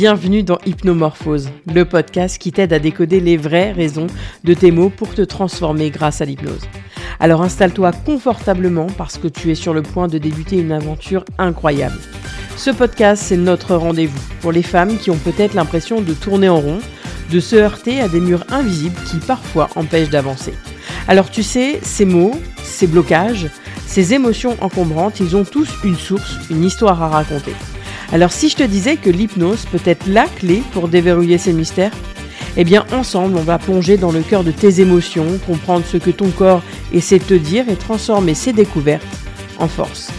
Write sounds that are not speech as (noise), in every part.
Bienvenue dans Hypnomorphose, le podcast qui t'aide à décoder les vraies raisons de tes mots pour te transformer grâce à l'hypnose. Alors installe-toi confortablement parce que tu es sur le point de débuter une aventure incroyable. Ce podcast, c'est notre rendez-vous pour les femmes qui ont peut-être l'impression de tourner en rond, de se heurter à des murs invisibles qui parfois empêchent d'avancer. Alors tu sais, ces mots, ces blocages, ces émotions encombrantes, ils ont tous une source, une histoire à raconter. Alors si je te disais que l'hypnose peut être la clé pour déverrouiller ces mystères, eh bien ensemble on va plonger dans le cœur de tes émotions, comprendre ce que ton corps essaie de te dire et transformer ces découvertes en force.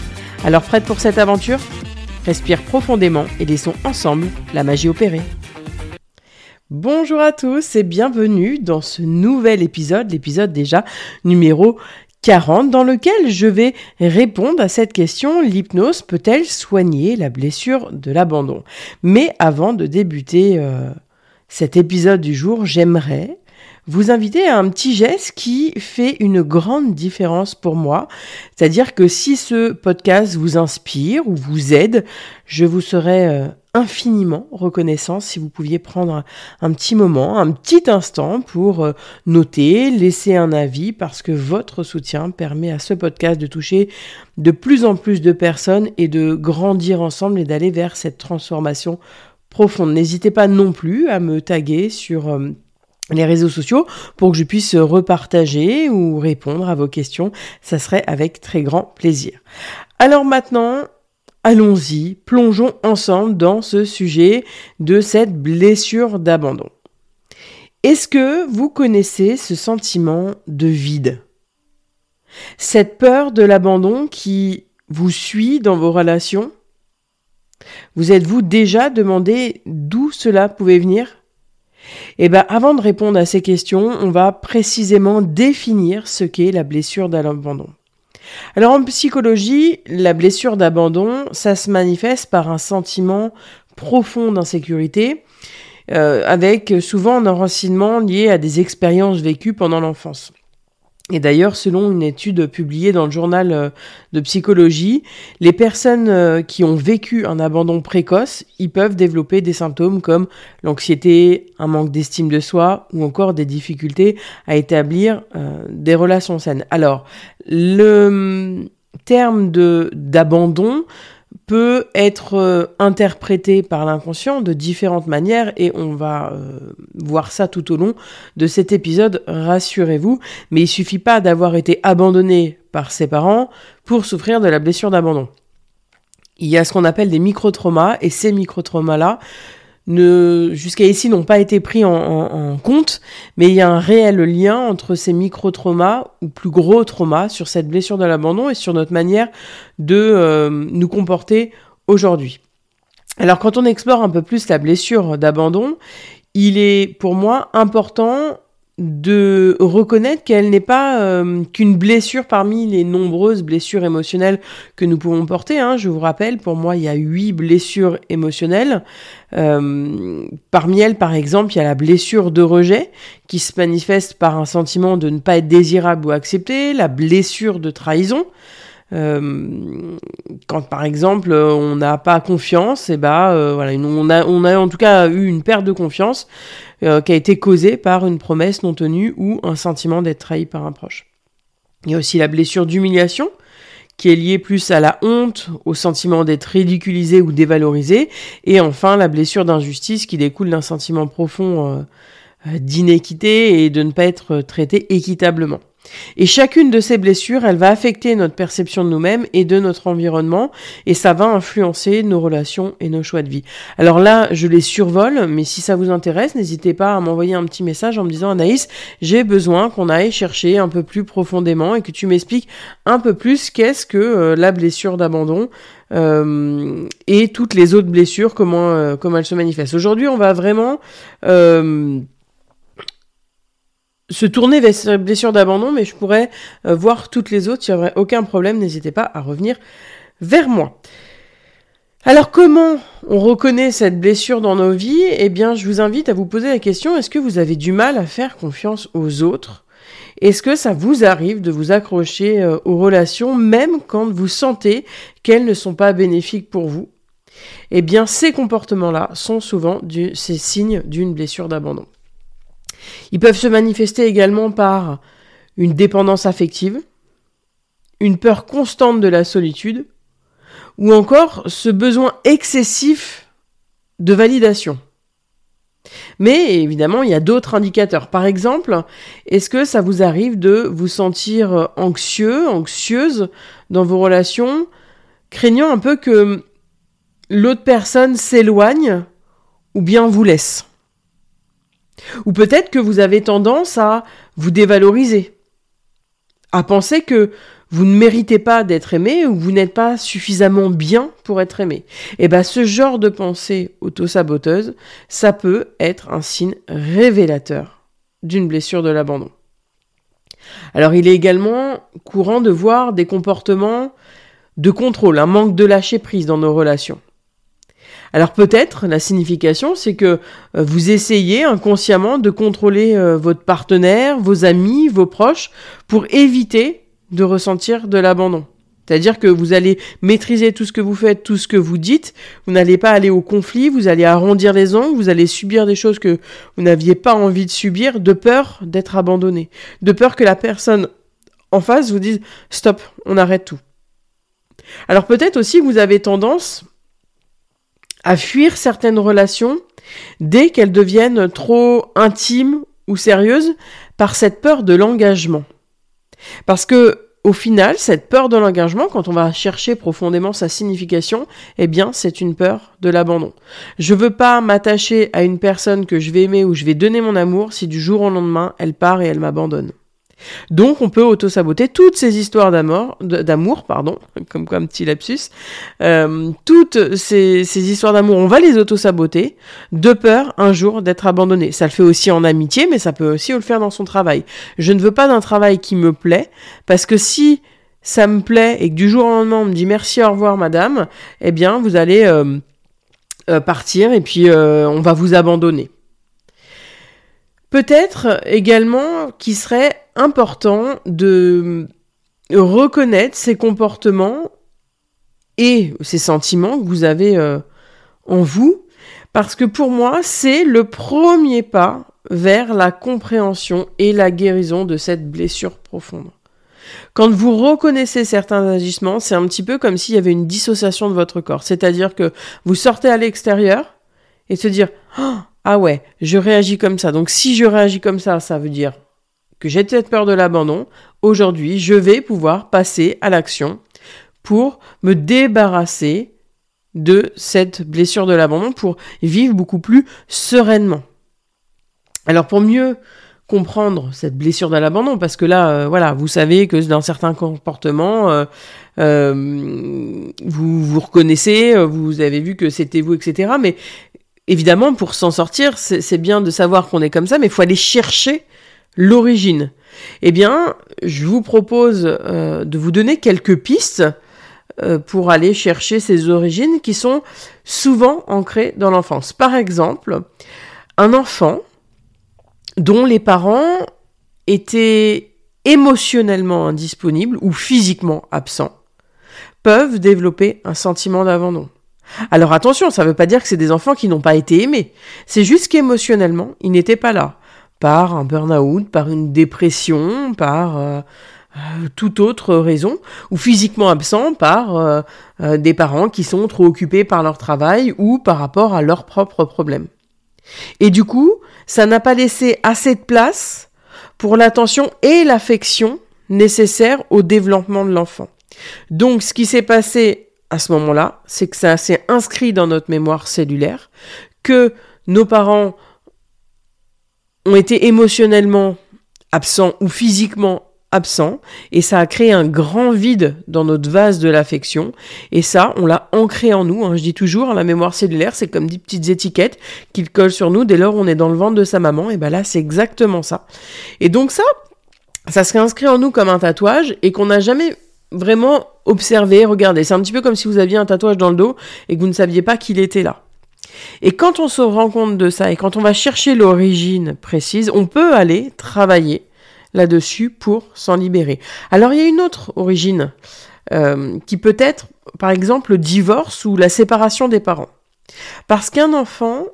Alors prête pour cette aventure? Respire profondément et laissons ensemble la magie opérer. Bonjour à tous et bienvenue dans ce nouvel épisode, l'épisode déjà numéro 40 dans lequel je vais répondre à cette question. L'hypnose peut-elle soigner la blessure de l'abandon? Mais avant de débuter euh, cet épisode du jour, j'aimerais vous inviter à un petit geste qui fait une grande différence pour moi. C'est-à-dire que si ce podcast vous inspire ou vous aide, je vous serai euh, infiniment reconnaissant si vous pouviez prendre un, petit moment, un petit instant pour euh, noter, laisser un avis parce que votre soutien permet à ce podcast de toucher de plus en plus de personnes et de grandir ensemble et d'aller vers cette transformation profonde. N'hésitez pas non plus à me taguer sur euh, les réseaux sociaux pour que je puisse repartager ou répondre à vos questions. Ça serait avec très grand plaisir. Alors maintenant, allons-y, plongeons ensemble dans ce sujet de cette blessure d'abandon. Est-ce que vous connaissez ce sentiment de vide? Cette peur de l'abandon qui vous suit dans vos relations? Vous êtes-vous déjà demandé d'où cela pouvait venir? Eh bien, avant de répondre à ces questions, on va précisément définir ce qu'est la blessure d'abandon. Alors en psychologie, la blessure d'abandon, ça se manifeste par un sentiment profond d'insécurité, euh, avec souvent un enracinement lié à des expériences vécues pendant l'enfance. Et d'ailleurs, selon une étude publiée dans le journal euh, de psychologie, les personnes euh, qui ont vécu un abandon précoce, ils peuvent développer des symptômes comme l'anxiété, un manque d'estime de soi ou encore des difficultés à établir euh, des relations saines. Alors, le hum, terme de d'abandon peut être euh, interprété par l'inconscient de différentes manières et on va euh, voir ça tout au long de cet épisode, rassurez-vous, mais il suffit pas d'avoir été abandonné par ses parents pour souffrir de la blessure d'abandon. Il y a ce qu'on appelle des micro-traumas et ces micro-traumas-là jusqu'à ici n'ont pas été pris en, compte, mais il y a un réel lien entre ces micro-traumas ou plus gros traumas sur cette blessure de l'abandon et sur notre manière de euh, nous comporter aujourd'hui. Alors quand on explore un peu plus la blessure d'abandon, il est pour moi important de reconnaître qu'elle n'est pas euh, qu'une blessure parmi les nombreuses blessures émotionnelles que nous pouvons porter. Hein. Je vous rappelle, pour moi, il y a huit blessures émotionnelles. Euh, parmi elles, par exemple, il y a la blessure de rejet qui se manifeste par un sentiment de ne pas être désirable ou accepté, la blessure de trahison. Euh, quand par exemple on n'a pas confiance, et eh ben euh, voilà, on a, on a en tout cas eu une perte de confiance euh, qui a été causée par une promesse non tenue ou un sentiment d'être trahi par un proche. Il y a aussi la blessure d'humiliation qui est liée plus à la honte, au sentiment d'être ridiculisé ou dévalorisé, et enfin la blessure d'injustice qui découle d'un sentiment profond d'inéquité et de ne pas être traité équitablement. Et chacune de ces blessures, elle va affecter notre perception de nous-mêmes et de notre environnement, et ça va influencer nos relations et nos choix de vie. Alors là, je les survole, mais si ça vous intéresse, n'hésitez pas à m'envoyer un petit message en me disant Anaïs, j'ai besoin qu'on aille chercher un peu plus profondément et que tu m'expliques un peu plus qu'est-ce que euh, la blessure d'abandon euh, et toutes les autres blessures, comment, euh, comment elles se manifestent. Aujourd'hui, on va vraiment se tourner vers cette blessure d'abandon, mais je pourrais euh, voir toutes les autres, il n'y aurait aucun problème, n'hésitez pas à revenir vers moi. Alors comment on reconnaît cette blessure dans nos vies? Eh bien, je vous invite à vous poser la question, est-ce que vous avez du mal à faire confiance aux autres? Est-ce que ça vous arrive de vous accrocher euh, aux relations même quand vous sentez qu'elles ne sont pas bénéfiques pour vous? Eh bien ces comportements-là sont souvent ces signes d'une blessure d'abandon. Ils peuvent se manifester également par une dépendance affective, une peur constante de la solitude, ou encore ce besoin excessif de validation. Mais évidemment, il y a d'autres indicateurs. Par exemple, est-ce que ça vous arrive de vous sentir anxieux, anxieuse dans vos relations, craignant un peu que l'autre personne s'éloigne ou bien vous laisse? Ou peut-être que vous avez tendance à vous dévaloriser, à penser que vous ne méritez pas d'être aimé ou vous n'êtes pas suffisamment bien pour être aimé. Et eh bien ce genre de pensée auto-saboteuse, ça peut être un signe révélateur d'une blessure de l'abandon. Alors il est également courant de voir des comportements de contrôle, un manque de lâcher prise dans nos relations. Alors peut-être la signification, c'est que euh, vous essayez inconsciemment de contrôler euh, votre partenaire, vos amis, vos proches, pour éviter de ressentir de l'abandon. C'est-à-dire que vous allez maîtriser tout ce que vous faites, tout ce que vous dites, vous n'allez pas aller au conflit, vous allez arrondir les ongles, vous allez subir des choses que vous n'aviez pas envie de subir, de peur d'être abandonné, de peur que la personne en face vous dise stop, on arrête tout. Alors peut-être aussi vous avez tendance à fuir certaines relations dès qu'elles deviennent trop intimes ou sérieuses par cette peur de l'engagement. Parce que au final, cette peur de l'engagement, quand on va chercher profondément sa signification, eh bien, c'est une peur de l'abandon. Je veux pas m'attacher à une personne que je vais aimer ou je vais donner mon amour si du jour au lendemain, elle part et elle m'abandonne. Donc on peut auto-saboter toutes ces histoires d'amour, pardon, (laughs) comme, comme petit lapsus, euh, toutes ces, histoires d'amour, on va les auto-saboter de peur un jour d'être abandonné. Ça le fait aussi en amitié, mais ça peut aussi le faire dans son travail. Je ne veux pas d'un travail qui me plaît, parce que si ça me plaît et que du jour au lendemain on me dit merci, au revoir madame, eh bien vous allez euh, euh, partir et puis on va vous abandonner. Peut-être également qu'il serait important de reconnaître ces comportements et ces sentiments que vous avez euh, en vous, parce que pour moi, c'est le premier pas vers la compréhension et la guérison de cette blessure profonde. Quand vous reconnaissez certains agissements, c'est un petit peu comme s'il y avait une dissociation de votre corps. C'est-à-dire que vous sortez à l'extérieur et se dire ah ouais, je réagis comme ça. Donc si je réagis comme ça, ça veut dire que j'ai cette peur de l'abandon. Aujourd'hui, je vais pouvoir passer à l'action pour me débarrasser de cette blessure de l'abandon, pour vivre beaucoup plus sereinement. Alors pour mieux comprendre cette blessure de l'abandon, parce que là, euh, voilà, vous savez que dans certains comportements, euh, euh, vous vous reconnaissez, vous avez vu que c'était vous, etc. Mais évidemment, pour s'en sortir, c'est bien de savoir qu'on est comme ça, mais il faut aller chercher l'origine. Eh bien, je vous propose euh, de vous donner quelques pistes euh, pour aller chercher ces origines qui sont souvent ancrées dans l'enfance. Par exemple, un enfant dont les parents étaient émotionnellement indisponibles ou physiquement absents peuvent développer un sentiment d'abandon. Alors attention, ça ne veut pas dire que c'est des enfants qui n'ont pas été aimés. C'est juste qu'émotionnellement, ils n'étaient pas là. Par un burn-out, par une dépression, par euh, euh, toute autre raison, ou physiquement absents par euh, des parents qui sont trop occupés par leur travail ou par rapport à leurs propres problèmes. Et du coup, ça n'a pas laissé assez de place pour l'attention et l'affection nécessaires au développement de l'enfant. Donc ce qui s'est passé à ce moment-là, c'est que ça s'est inscrit dans notre mémoire cellulaire, que nos parents ont été émotionnellement absents ou physiquement absents, et ça a créé un grand vide dans notre vase de l'affection, et ça, on l'a ancré en nous, hein. je dis toujours, la mémoire cellulaire, c'est comme des petites étiquettes qu'il colle sur nous dès lors on est dans le ventre de sa maman, et ben là, c'est exactement ça. Et donc ça, ça serait inscrit en nous comme un tatouage, et qu'on n'a jamais vraiment observer, regarder. C'est un petit peu comme si vous aviez un tatouage dans le dos et que vous ne saviez pas qu'il était là. Et quand on se rend compte de ça et quand on va chercher l'origine précise, on peut aller travailler là-dessus pour s'en libérer. Alors il y a une autre origine euh, qui peut être par exemple, le divorce ou la séparation des parents. Parce qu'un enfant,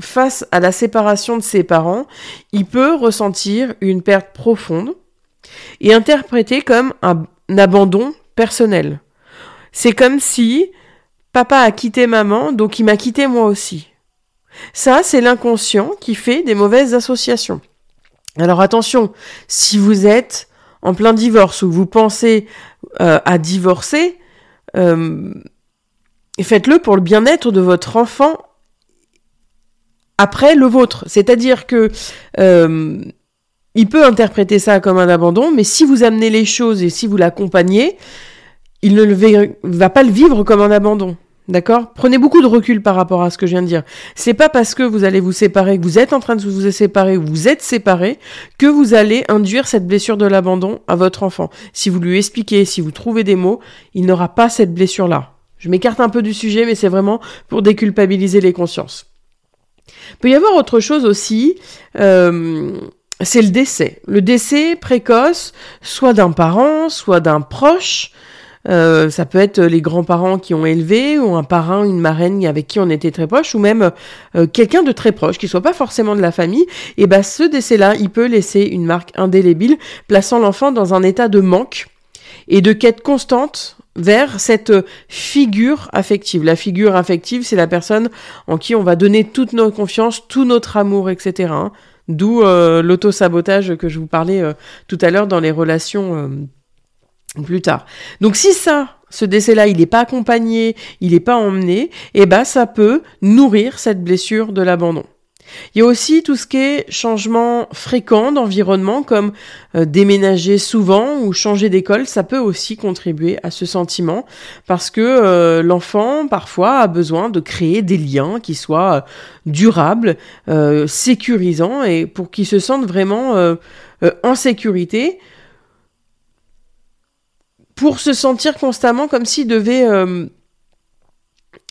face à la séparation de ses parents, il peut ressentir une perte profonde et interpréter comme un abandon personnel. C'est comme si papa a quitté maman, donc il m'a quitté moi aussi. Ça, c'est l'inconscient qui fait des mauvaises associations. Alors attention, si vous êtes en plein divorce ou vous pensez euh, à divorcer, euh, faites-le pour le bien-être de votre enfant après le vôtre. C'est-à-dire que euh, il peut interpréter ça comme un abandon, mais si vous amenez les choses et si vous l'accompagnez, il ne va pas le vivre comme un abandon. D'accord? Prenez beaucoup de recul par rapport à ce que je viens de dire. C'est pas parce que vous allez vous séparer, que vous êtes en train de vous séparer, que vous êtes séparé, que vous allez induire cette blessure de l'abandon à votre enfant. Si vous lui expliquez, si vous trouvez des mots, il n'aura pas cette blessure-là. Je m'écarte un peu du sujet, mais c'est vraiment pour déculpabiliser les consciences. Il peut y avoir autre chose aussi, euh, c'est le décès. Le décès précoce, soit d'un parent, soit d'un proche, euh, ça peut être les grands-parents qui ont élevé, ou un parrain, une marraine avec qui on était très proche, ou même euh, quelqu'un de très proche, qui soit pas forcément de la famille. Et ben ce décès-là, il peut laisser une marque indélébile, plaçant l'enfant dans un état de manque et de quête constante vers cette figure affective. La figure affective, c'est la personne en qui on va donner toute notre confiance, tout notre amour, etc. Hein. D'où euh, l'auto-sabotage que je vous parlais tout à l'heure dans les relations plus tard. Donc si ça, ce décès-là, il n'est pas accompagné, il n'est pas emmené, eh ben ça peut nourrir cette blessure de l'abandon. Il y a aussi tout ce qui est changement fréquent d'environnement, comme euh, déménager souvent ou changer d'école, ça peut aussi contribuer à ce sentiment, parce que euh, l'enfant parfois a besoin de créer des liens qui soient euh, durables, sécurisants, et pour qu'il se sente vraiment en sécurité, pour se sentir constamment comme s'il devait euh,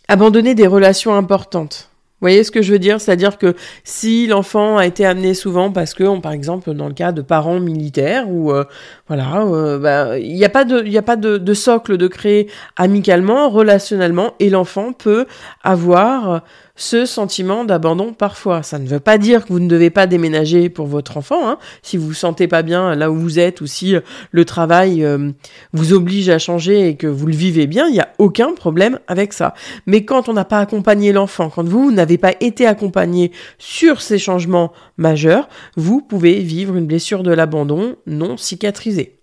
abandonner des relations importantes. Vous voyez ce que je veux dire? C'est-à-dire que si l'enfant a été amené souvent parce que, par exemple, dans le cas de parents militaires, ou euh, voilà, euh, bah, il n'y a pas de, il a pas de, de, socle de créer amicalement, relationnellement, et l'enfant peut avoir ce sentiment d'abandon parfois. Ça ne veut pas dire que vous ne devez pas déménager pour votre enfant, hein. si vous vous sentez pas bien là où vous êtes ou si euh, le travail euh, vous oblige à changer et que vous le vivez bien, il n'y a aucun problème avec ça. Mais quand on n'a pas accompagné l'enfant, quand vous, vous n'avez pas été accompagné sur ces changements majeurs, vous pouvez vivre une blessure de l'abandon non cicatrisée.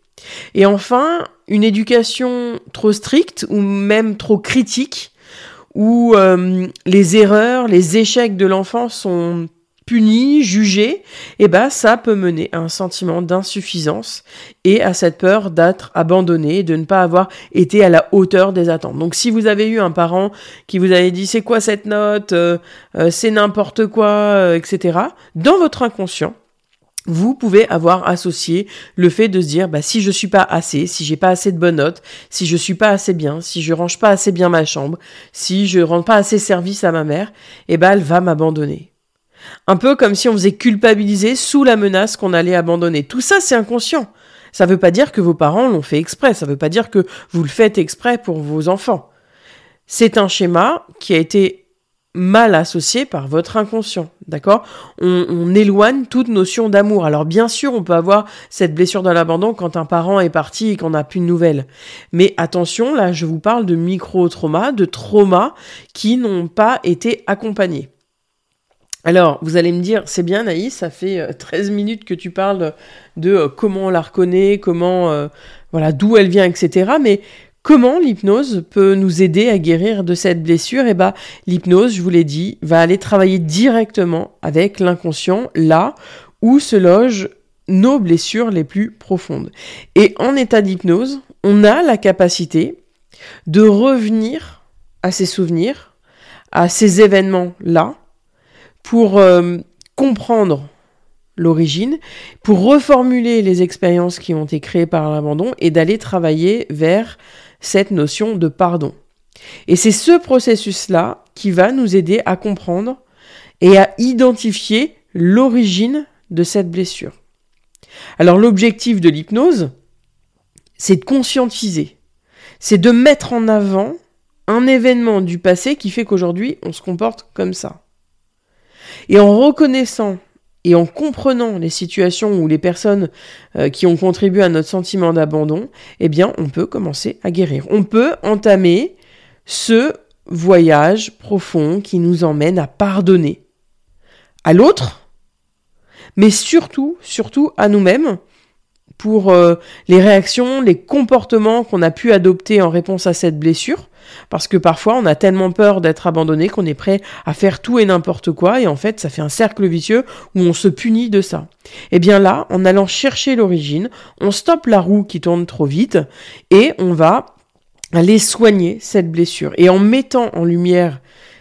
Et enfin, une éducation trop stricte ou même trop critique où euh, les erreurs, les échecs de l'enfant sont punis, jugés, et eh ben ça peut mener à un sentiment d'insuffisance et à cette peur d'être abandonné, de ne pas avoir été à la hauteur des attentes. Donc si vous avez eu un parent qui vous avait dit c'est quoi cette note, euh, euh, c'est n'importe quoi, etc., dans votre inconscient, vous pouvez avoir associé le fait de se dire bah si je suis pas assez, si j'ai pas assez de bonnes notes, si je suis pas assez bien, si je range pas assez bien ma chambre, si je rends pas assez service à ma mère, eh ben elle va m'abandonner. Un peu comme si on faisait culpabiliser sous la menace qu'on allait abandonner. Tout ça c'est inconscient. Ça veut pas dire que vos parents l'ont fait exprès, ça veut pas dire que vous le faites exprès pour vos enfants. C'est un schéma qui a été mal associé par votre inconscient, d'accord? On, éloigne toute notion d'amour. Alors bien sûr, on peut avoir cette blessure de l'abandon quand un parent est parti et qu'on n'a plus de nouvelles. Mais attention, là, je vous parle de micro-traumas, de traumas qui n'ont pas été accompagnés. Alors, vous allez me dire, c'est bien Naïs, ça fait 13 euh, minutes que tu parles de euh, comment on la reconnaît, comment, euh, voilà, d'où elle vient, etc. Mais Comment l'hypnose peut nous aider à guérir de cette blessure? Eh bien, l'hypnose, je vous l'ai dit, va aller travailler directement avec l'inconscient, là où se logent nos blessures les plus profondes. Et en état d'hypnose, on a la capacité de revenir à ces souvenirs, à ces événements-là, pour euh, comprendre l'origine, pour reformuler les expériences qui ont été créées par l'abandon et d'aller travailler vers cette notion de pardon. Et c'est ce processus-là qui va nous aider à comprendre et à identifier l'origine de cette blessure. Alors l'objectif de l'hypnose, c'est de conscientiser. c'est de mettre en avant un événement du passé qui fait qu'aujourd'hui on se comporte comme ça. Et en reconnaissant et en comprenant les situations ou les personnes euh, qui ont contribué à notre sentiment d'abandon, eh bien, on peut commencer à guérir. On peut entamer ce voyage profond qui nous emmène à pardonner à l'autre, mais surtout, surtout à nous-mêmes pour euh, les réactions, les comportements qu'on a pu adopter en réponse à cette blessure, parce que parfois, on a tellement peur d'être abandonné qu'on est prêt à faire tout et n'importe quoi, et en fait, ça fait un cercle vicieux où on se punit de ça. Et eh bien là, en allant chercher l'origine, on stoppe la roue qui tourne trop vite, et on va aller soigner cette blessure. Et en mettant en lumière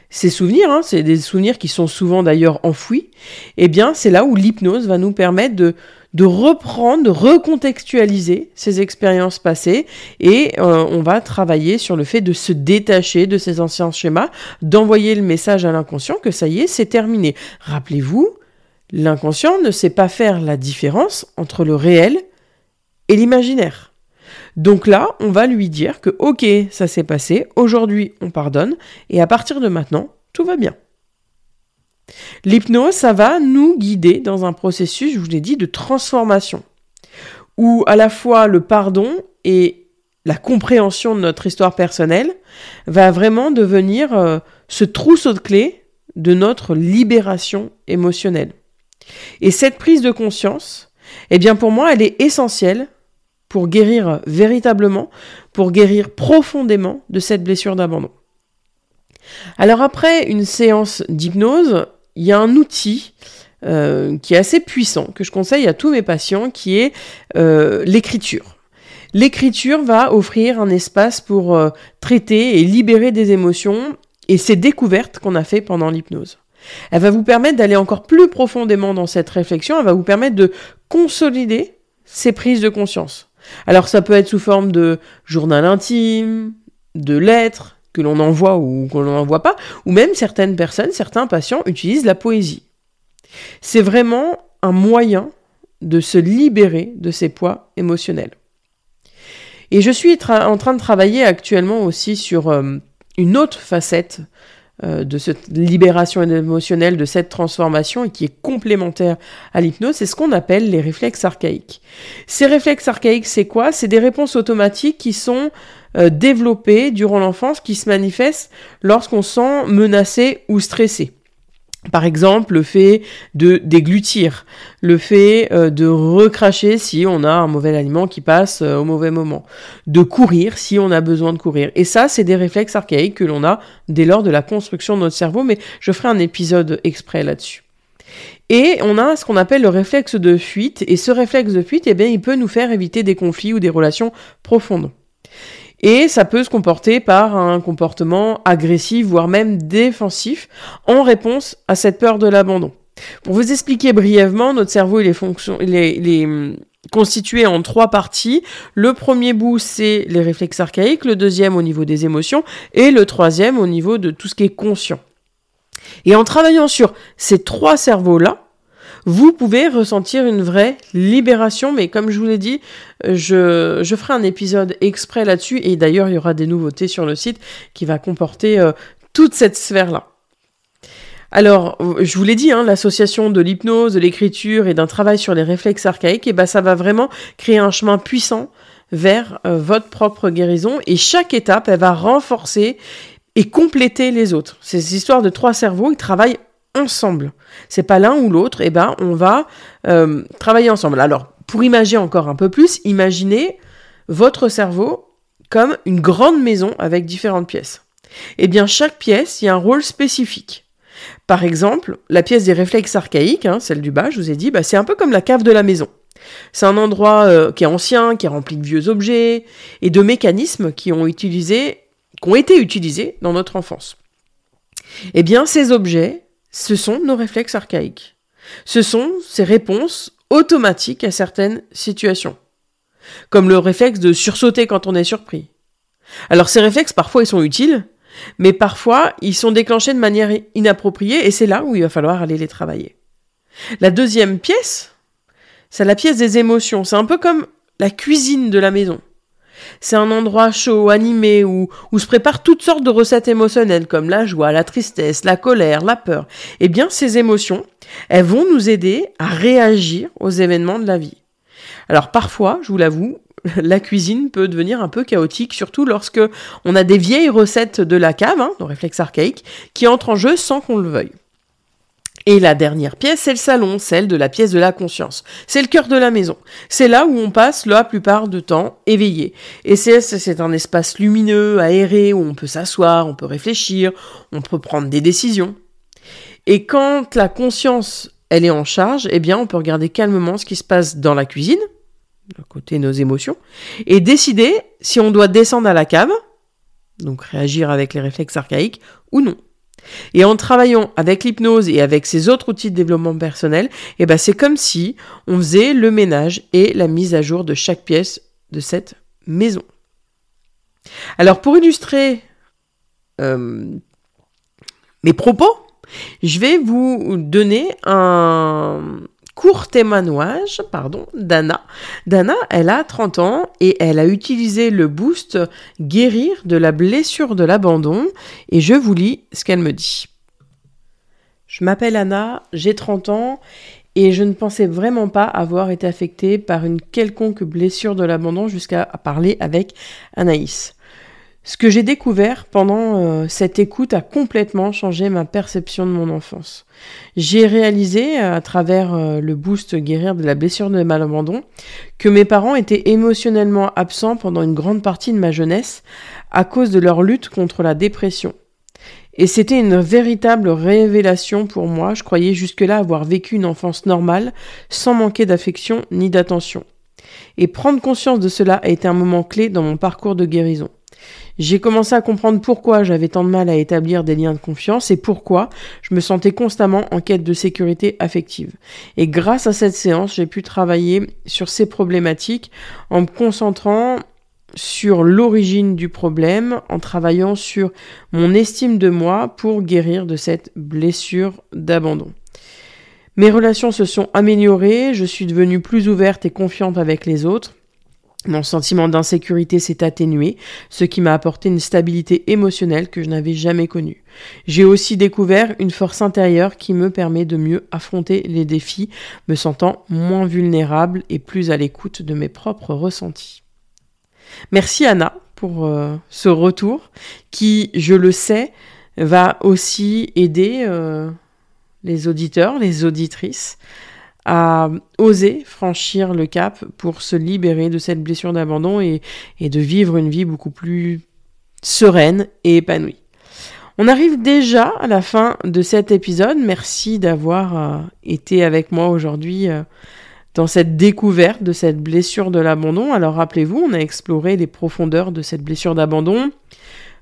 ces souvenirs, hein, c'est des souvenirs qui sont souvent d'ailleurs enfouis, eh bien c'est là où l'hypnose va nous permettre de de reprendre, de recontextualiser ces expériences passées et euh, on va travailler sur le fait de se détacher de ces anciens schémas, d'envoyer le message à l'inconscient que ça y est, c'est terminé. Rappelez-vous, l'inconscient ne sait pas faire la différence entre le réel et l'imaginaire. Donc là, on va lui dire que ok, ça s'est passé, aujourd'hui on pardonne, et à partir de maintenant, tout va bien. L'hypnose, ça va nous guider dans un processus, je vous l'ai dit, de transformation, où à la fois le pardon et la compréhension de notre histoire personnelle va vraiment devenir euh, ce trousseau de clés de notre libération émotionnelle. Et cette prise de conscience, eh bien pour moi, elle est essentielle pour guérir véritablement, pour guérir profondément de cette blessure d'abandon. Alors après une séance d'hypnose, il y a un outil euh, qui est assez puissant, que je conseille à tous mes patients, qui est euh, l'écriture. L'écriture va offrir un espace pour euh, traiter et libérer des émotions et ces découvertes qu'on a fait pendant l'hypnose. Elle va vous permettre d'aller encore plus profondément dans cette réflexion, elle va vous permettre de consolider ces prises de conscience. Alors ça peut être sous forme de journal intime, de lettres, que l'on envoie ou que l'on n'envoie pas, ou même certaines personnes, certains patients utilisent la poésie. C'est vraiment un moyen de se libérer de ces poids émotionnels. Et je suis en train de travailler actuellement aussi sur euh, une autre facette euh, de cette libération émotionnelle, de cette transformation, et qui est complémentaire à l'hypnose, c'est ce qu'on appelle les réflexes archaïques. Ces réflexes archaïques, c'est quoi? C'est des réponses automatiques qui sont euh, développées durant l'enfance, qui se manifestent lorsqu'on sent menacé ou stressé. Par exemple, le fait de déglutir, le fait euh, de recracher si on a un mauvais aliment qui passe euh, au mauvais moment, de courir si on a besoin de courir. Et ça, c'est des réflexes archaïques que l'on a dès lors de la construction de notre cerveau, mais je ferai un épisode exprès là-dessus. Et on a ce qu'on appelle le réflexe de fuite, et ce réflexe de fuite, eh bien, il peut nous faire éviter des conflits ou des relations profondes. Et ça peut se comporter par un comportement agressif, voire même défensif, en réponse à cette peur de l'abandon. Pour vous expliquer brièvement, notre cerveau il est, hum, constitué en trois parties. Le premier bout, c'est les réflexes archaïques, le deuxième au niveau des émotions, et le troisième au niveau de tout ce qui est conscient. Et en travaillant sur ces trois cerveaux-là, vous pouvez ressentir une vraie libération. Mais comme je vous l'ai dit, je, je, ferai un épisode exprès là-dessus. Et d'ailleurs, il y aura des nouveautés sur le site qui va comporter euh, toute cette sphère-là. Alors, je vous l'ai dit, hein, l'association de l'hypnose, de l'écriture et d'un travail sur les réflexes archaïques, eh ben, ça va vraiment créer un chemin puissant vers euh, votre propre guérison. Et chaque étape, elle va renforcer et compléter les autres. Ces histoires de trois cerveaux, ils travaillent ensemble. C'est pas l'un ou l'autre, et eh ben on va euh, travailler ensemble. Alors, pour imaginer encore un peu plus, imaginez votre cerveau comme une grande maison avec différentes pièces. Eh bien, chaque pièce, il y a un rôle spécifique. Par exemple, la pièce des réflexes archaïques, hein, celle du bas, je vous ai dit, bah, c'est un peu comme la cave de la maison. C'est un endroit euh, qui est ancien, qui est rempli de vieux objets et de mécanismes qui ont, qui ont été utilisés dans notre enfance. Eh bien, ces objets, ce sont nos réflexes archaïques. Ce sont ces réponses automatiques à certaines situations. Comme le réflexe de sursauter quand on est surpris. Alors ces réflexes, parfois, ils sont utiles, mais parfois, ils sont déclenchés de manière inappropriée, et c'est là où il va falloir aller les travailler. La deuxième pièce, c'est la pièce des émotions. C'est un peu comme la cuisine de la maison. C'est un endroit chaud, animé, où, où se préparent toutes sortes de recettes émotionnelles comme la joie, la tristesse, la colère, la peur, eh bien ces émotions, elles vont nous aider à réagir aux événements de la vie. Alors parfois, je vous l'avoue, (laughs) la cuisine peut devenir un peu chaotique, surtout lorsque on a des vieilles recettes de la cave, hein, nos réflexes archaïques, qui entrent en jeu sans qu'on le veuille. Et la dernière pièce, c'est le salon, celle de la pièce de la conscience. C'est le cœur de la maison. C'est là où on passe la plupart du temps éveillé. Et c'est, un espace lumineux, aéré, où on peut s'asseoir, on peut réfléchir, on peut prendre des décisions. Et quand la conscience, elle est en charge, eh bien, on peut regarder calmement ce qui se passe dans la cuisine, à côté nos émotions, et décider si on doit descendre à la cave, donc réagir avec les réflexes archaïques, ou non. Et en travaillant avec l'hypnose et avec ces autres outils de développement personnel, eh ben c'est comme si on faisait le ménage et la mise à jour de chaque pièce de cette maison. Alors pour illustrer euh, mes propos, je vais vous donner un, court témoignage pardon, d'Anna. Dana, elle a 30 ans et elle a utilisé le boost guérir de la blessure de l'abandon et je vous lis ce qu'elle me dit. Je m'appelle Anna, j'ai 30 ans et je ne pensais vraiment pas avoir été affectée par une quelconque blessure de l'abandon jusqu'à parler avec Anaïs. Ce que j'ai découvert pendant euh, cette écoute a complètement changé ma perception de mon enfance. J'ai réalisé, euh, à travers euh, le boost guérir de la blessure de malabandon, que mes parents étaient émotionnellement absents pendant une grande partie de ma jeunesse à cause de leur lutte contre la dépression. Et c'était une véritable révélation pour moi. Je croyais jusque-là avoir vécu une enfance normale, sans manquer d'affection ni d'attention. Et prendre conscience de cela a été un moment clé dans mon parcours de guérison. J'ai commencé à comprendre pourquoi j'avais tant de mal à établir des liens de confiance et pourquoi je me sentais constamment en quête de sécurité affective. Et grâce à cette séance, j'ai pu travailler sur ces problématiques en me concentrant sur l'origine du problème, en travaillant sur mon estime de moi pour guérir de cette blessure d'abandon. Mes relations se sont améliorées, je suis devenue plus ouverte et confiante avec les autres. Mon sentiment d'insécurité s'est atténué, ce qui m'a apporté une stabilité émotionnelle que je n'avais jamais connue. J'ai aussi découvert une force intérieure qui me permet de mieux affronter les défis, me sentant moins vulnérable et plus à l'écoute de mes propres ressentis. Merci Anna pour euh, ce retour qui, je le sais, va aussi aider euh, les auditeurs, les auditrices à oser franchir le cap pour se libérer de cette blessure d'abandon et, de vivre une vie beaucoup plus sereine et épanouie. On arrive déjà à la fin de cet épisode. Merci d'avoir euh, été avec moi aujourd'hui euh, dans cette découverte de cette blessure de l'abandon. Alors rappelez-vous, on a exploré les profondeurs de cette blessure d'abandon,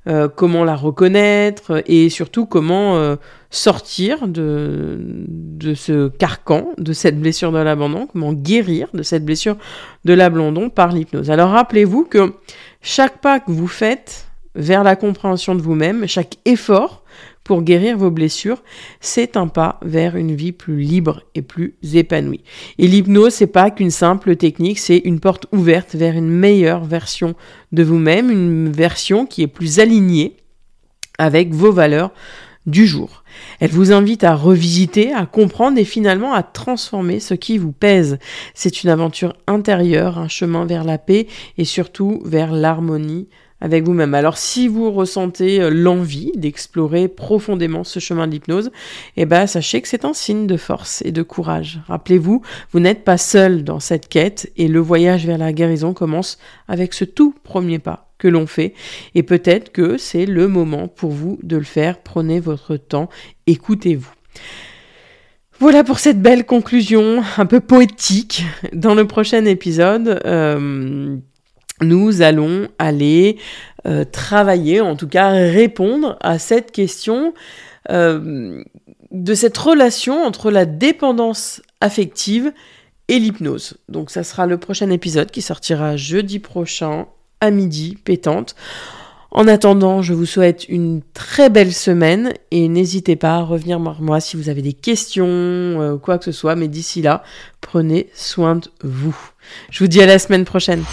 euh, comment la reconnaître et surtout comment euh, sortir de, de ce carcan, de cette blessure de l'abandon, comment guérir de cette blessure de l'abandon par l'hypnose. Alors rappelez-vous que chaque pas que vous faites vers la compréhension de vous-même, chaque effort pour guérir vos blessures, c'est un pas vers une vie plus libre et plus épanouie. Et l'hypnose, c'est pas qu'une simple technique, c'est une porte ouverte vers une meilleure version de vous-même, une version qui est plus alignée avec vos valeurs du jour. Elle vous invite à revisiter, à comprendre et finalement à transformer ce qui vous pèse. C'est une aventure intérieure, un chemin vers la paix et surtout vers l'harmonie avec vous-même. Alors si vous ressentez euh, l'envie d'explorer profondément ce chemin de l'hypnose, eh ben sachez que c'est un signe de force et de courage. Rappelez-vous, vous, n'êtes pas seul dans cette quête et le voyage vers la guérison commence avec ce tout premier pas que l'on fait et peut-être que c'est le moment pour vous de le faire. Prenez votre temps, écoutez-vous. Voilà pour cette belle conclusion un peu poétique. Dans le prochain épisode, euh, nous allons aller euh, travailler, en tout cas répondre à cette question euh, de cette relation entre la dépendance affective et l'hypnose. Donc ça sera le prochain épisode qui sortira jeudi prochain à midi, pétante. En attendant, je vous souhaite une très belle semaine et n'hésitez pas à revenir vers moi si vous avez des questions, euh, quoi que ce soit. Mais d'ici là, prenez soin de vous. Je vous dis à la semaine prochaine.